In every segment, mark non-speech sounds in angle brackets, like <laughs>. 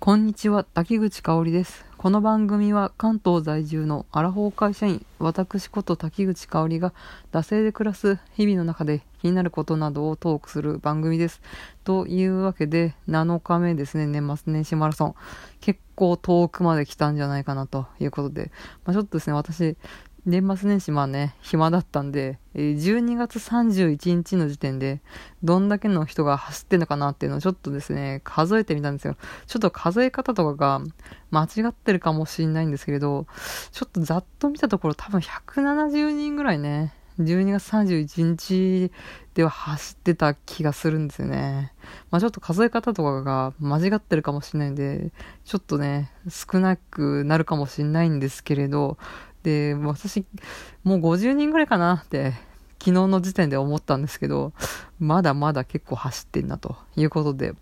こんにちは、滝口香織です。この番組は関東在住のアラフォー会社員、私こと滝口香織が、惰性で暮らす日々の中で気になることなどをトークする番組です。というわけで、7日目ですね、年末年始マラソン。結構遠くまで来たんじゃないかなということで、まあ、ちょっとですね、私、年末年始まあね、暇だったんで、12月31日の時点で、どんだけの人が走ってんのかなっていうのをちょっとですね、数えてみたんですよ。ちょっと数え方とかが間違ってるかもしれないんですけれど、ちょっとざっと見たところ多分170人ぐらいね、12月31日では走ってた気がするんですよね。まあちょっと数え方とかが間違ってるかもしれないんで、ちょっとね、少なくなるかもしれないんですけれど、で、私、もう50人ぐらいかなって、昨日の時点で思ったんですけど、まだまだ結構走ってんなということで、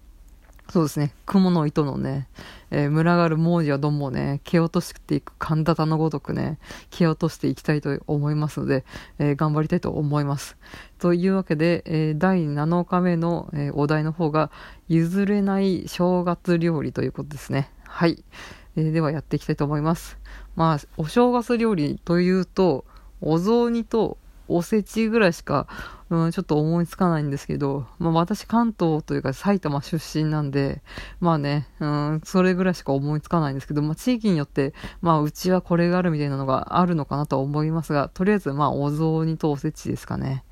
そうですね、雲の糸のね、えー、群がる文字はどんもね、蹴落としていく神田田のごとくね、蹴落としていきたいと思いますので、えー、頑張りたいと思います。というわけで、えー、第7日目の、えお題の方が、譲れない正月料理ということですね。はい。え、ではやっていきたいと思います。まあ、お正月料理というと、お雑煮とおせちぐらいしか、うん、ちょっと思いつかないんですけど、まあ私関東というか埼玉出身なんで、まあね、うん、それぐらいしか思いつかないんですけど、まあ地域によって、まあうちはこれがあるみたいなのがあるのかなと思いますが、とりあえずまあお雑煮とおせちですかね。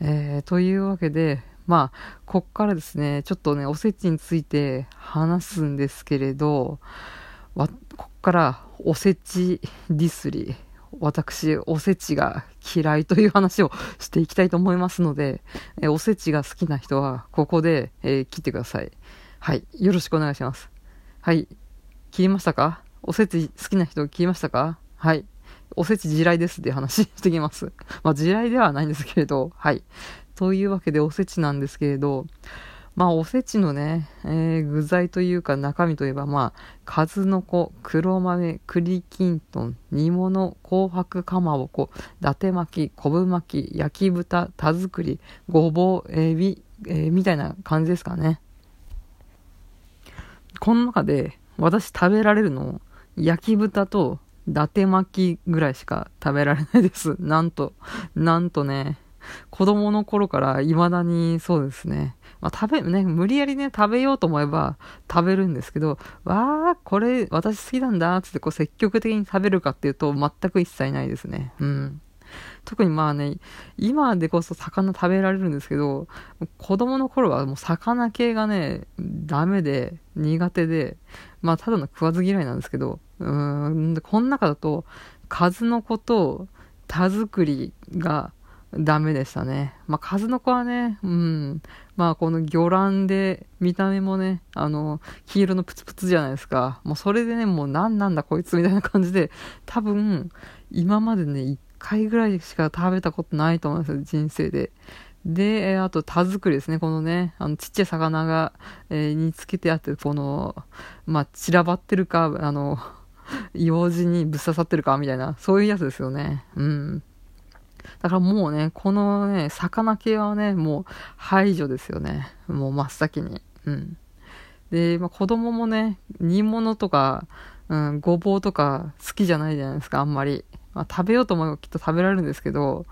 えー、というわけで、まあ、こっからですね、ちょっとね、おせちについて話すんですけれど、わ、こっからおせちディスリ、私、おせちが嫌いという話をしていきたいと思いますので、えおせちが好きな人は、ここで、えー、切ってください。はい。よろしくお願いします。はい。切りましたか？おせち好きな人切りましたか？はい。おせち地雷ですって話してきます。まあ、地雷ではないんですけれど、はい。というわけでおせちなんですけれど、まあ、おせちのね、えー、具材というか中身といえば、まあ、数の子、黒豆、栗きんとん、煮物、紅白かまぼこ、伊達巻き、昆布巻き、焼き豚、田作り、ごぼう、エビ、えー、みたいな感じですかね。この中で、私食べられるの、焼き豚と伊達巻きぐらいしか食べられないです。なんと、なんとね、子供の頃から未だにそうですね。まあ、食べ、ね、無理やりね、食べようと思えば食べるんですけど、わー、これ私好きなんだ、つってこう積極的に食べるかっていうと全く一切ないですね。うん。特にまあね、今でこそ魚食べられるんですけど、子供の頃はもう魚系がね、ダメで、苦手で、まあただの食わず嫌いなんですけど、うーん、この中だと、数の子と田作りがダメでしたね。まあ、数の子はね、うん。まあ、この魚卵で、見た目もね、あの、黄色のプツプツじゃないですか。もうそれでね、もう何なんだこいつみたいな感じで、多分、今までね、1回ぐらいしか食べたことないと思うんですよ、人生で。で、あと、田作りですね。このね、あの、ちっちゃい魚が、えー、煮つけてあって、この、まあ、散らばってるか、あの、<laughs> 用事にぶっ刺さってるか、みたいな、そういうやつですよね。うん。だからもうね、このね、魚系はね、もう排除ですよね。もう真っ先に。うん。で、まあ、子供もね、煮物とか、うん、ごぼうとか好きじゃないじゃないですか、あんまり。まあ、食べようと思えばきっと食べられるんですけど、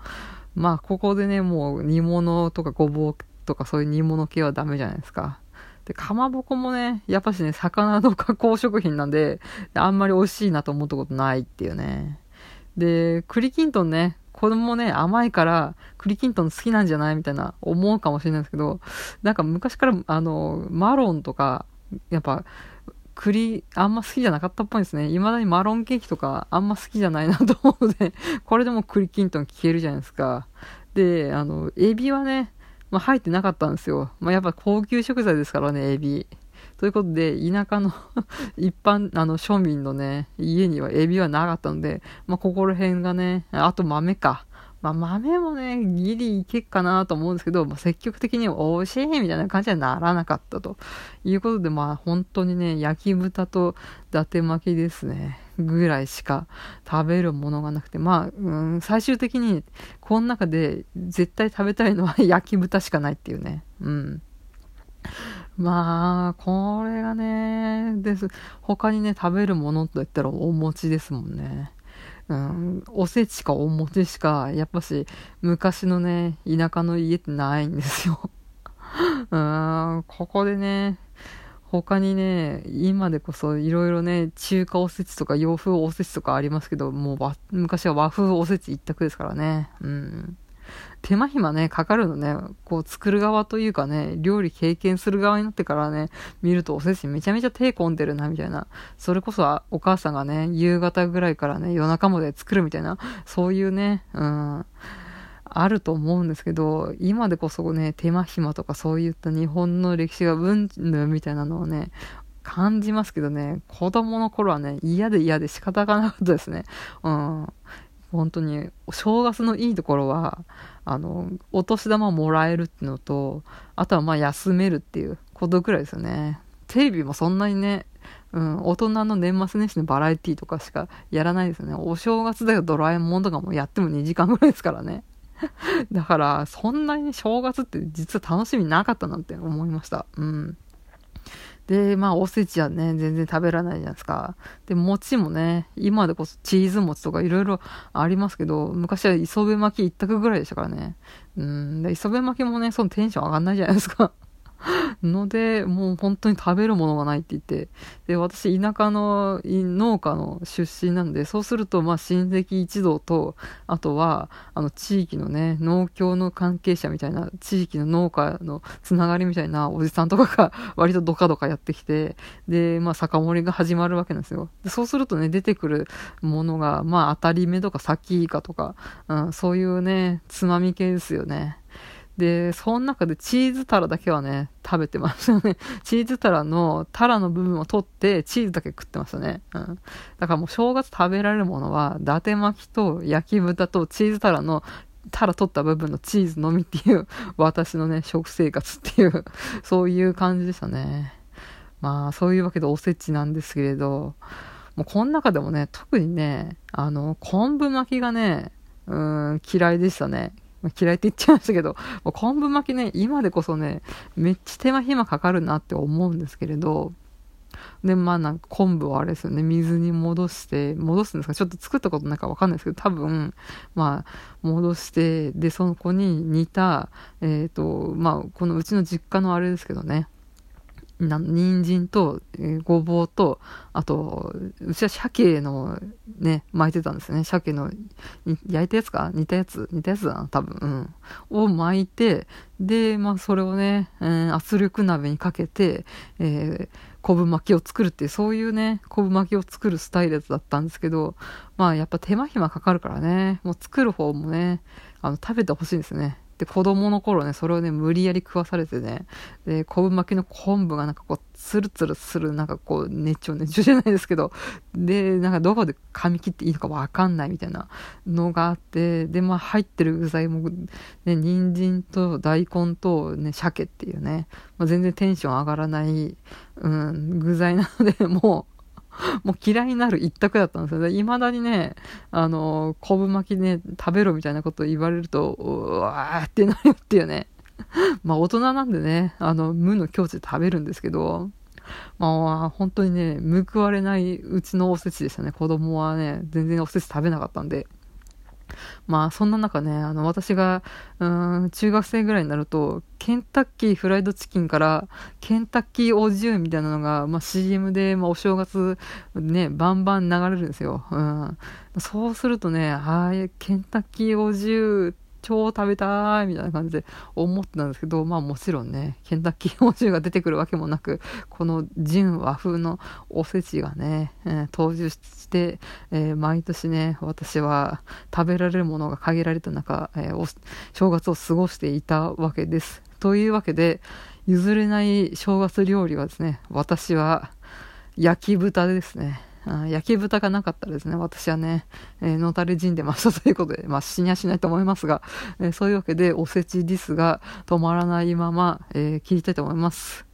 まあ、ここでね、もう煮物とかごぼうとかそういう煮物系はダメじゃないですか。で、かまぼこもね、やっぱしね、魚の加工食品なんで、あんまり美味しいなと思ったことないっていうね。で、栗きんとんね、子供ね、甘いから、栗きんとん好きなんじゃない？みたいな思うかもしれないですけど、なんか昔から、あの、マロンとか、やっぱ、栗、あんま好きじゃなかったっぽいですね。未だにマロンケーキとかあんま好きじゃないなと思うので、<laughs> これでも栗きんとん消えるじゃないですか。で、あの、エビはね、まあ、入ってなかったんですよ。まあ、やっぱ高級食材ですからね、エビ。ということで、田舎の <laughs> 一般、あの、庶民のね、家にはエビはなかったので、まあ、ここら辺がね、あと豆か。まあ、豆もね、ギリいけっかなと思うんですけど、まあ、積極的に美味しいみたいな感じにはならなかったということで、まあ、本当にね、焼き豚と伊達巻きですね。ぐらいしか食べるものがなくて、まあ、うん、最終的に、この中で絶対食べたいのは焼き豚しかないっていうね。うん。まあ、これがね、です。他にね、食べるものと言ったらお餅ですもんね。うん、おせちかお餅しか、やっぱし、昔のね、田舎の家ってないんですよ。<laughs> うん、ここでね、他にね、今でこそいろいろね、中華おせちとか洋風おせちとかありますけど、もう昔は和風おせち一択ですからね。うん。手間暇ね、かかるのね、こう作る側というかね、料理経験する側になってからね、見るとおせちめちゃめちゃ手込んでるな、みたいな。それこそお母さんがね、夕方ぐらいからね、夜中まで作るみたいな、そういうね、うん。あると思うんですけど、今でこそね、手間暇とかそういった日本の歴史が文みたいなのをね、感じますけどね、子供の頃はね、嫌で嫌で仕方がなかったですね。うん。本当に、正月のいいところは、あの、お年玉もらえるっていうのと、あとはまあ休めるっていうことくらいですよね。テレビもそんなにね、うん、大人の年末年始のバラエティとかしかやらないですよね。お正月だよドラえもんとかもやっても2時間ぐらいですからね。<laughs> だから、そんなに正月って実は楽しみなかったなんて思いました。うん。で、まあ、おせちはね、全然食べられないじゃないですか。で、餅もね、今でこそチーズ餅とかいろいろありますけど、昔は磯辺巻き一択ぐらいでしたからね。うん。で、磯辺巻きもね、そのテンション上がんないじゃないですか。ので、もう本当に食べるものがないって言って、で、私、田舎の農家の出身なんで、そうすると、まあ、親戚一同と、あとは、あの、地域のね、農協の関係者みたいな、地域の農家のつながりみたいなおじさんとかが、<laughs> 割とドカドカやってきて、で、まあ、酒盛りが始まるわけなんですよ。で、そうするとね、出てくるものが、まあ、当たり目とか、先イカとか、うん、そういうね、つまみ系ですよね。で、その中でチーズタラだけはね、食べてましたね。<laughs> チーズタラのタラの部分を取ってチーズだけ食ってましたね。うん。だからもう正月食べられるものは、伊達巻きと焼き豚とチーズタラのタラ取った部分のチーズのみっていう、私のね、食生活っていう、そういう感じでしたね。まあ、そういうわけでおせちなんですけれど、もうこの中でもね、特にね、あの、昆布巻きがね、うん、嫌いでしたね。嫌いって言っちゃいましたけど、昆布巻きね、今でこそね、めっちゃ手間暇かかるなって思うんですけれど、で、まあなんか昆布はあれですよね、水に戻して、戻すんですか？ちょっと作ったことないかわかんないですけど、多分、まあ、戻して、で、その子に似た、えっ、ー、と、まあ、このうちの実家のあれですけどね、な人参と、えー、ごぼうと、あと、うちは鮭のね、巻いてたんですね。鮭の、焼いたやつか？煮たやつ？煮たやつだな、多分。うん。を巻いて、で、まあ、それをね、えー、圧力鍋にかけて、えー、昆布巻きを作るっていう、そういうね、昆布巻きを作るスタイルだったんですけど、まあ、やっぱ手間暇かかるからね、もう作る方もね、あの、食べてほしいんですね。で、子供の頃ね、それをね、無理やり食わされてね、で、昆布巻きの昆布がなんかこう、ツルツルする、なんかこう、熱中熱中じゃないですけど、で、なんかどこで噛み切っていいのかわかんないみたいなのがあって、で、まあ入ってる具材も、ね、人参と大根とね、鮭っていうね、まあ、全然テンション上がらない、うん、具材なので、もう、<laughs> もう嫌いになる一択だったんですよ。ね。未だにね、あの、昆布巻きね、食べろみたいなことを言われると、うわーってなるっていうね。<laughs> まあ大人なんでね、あの、無の境地で食べるんですけど、まあ本当にね、報われないうちのおせちでしたね。子供はね、全然おせち食べなかったんで。まあそんな中ね、あの私が、うん、中学生ぐらいになると、ケンタッキーフライドチキンからケンタッキーお重みたいなのが、まあ CM で、まあお正月ね、バンバン流れるんですよ。うん。そうするとね、はい、ケンタッキーお重超食べたいみたいな感じで思ってたんですけど、まあもちろんね、ケンタッキーお重が出てくるわけもなく、この純和風のおせちがね、えー、登場して、えー、毎年ね、私は食べられるものが限られた中、えー、正月を過ごしていたわけです。というわけで、譲れない正月料理はですね、私は焼き豚ですね。焼き豚がなかったらですね、私はね、えー、のたれ死んでましたということで、まあ死にはしないと思いますが、えー、そういうわけでおせちディスが止まらないまま、えー、切りたいと思います。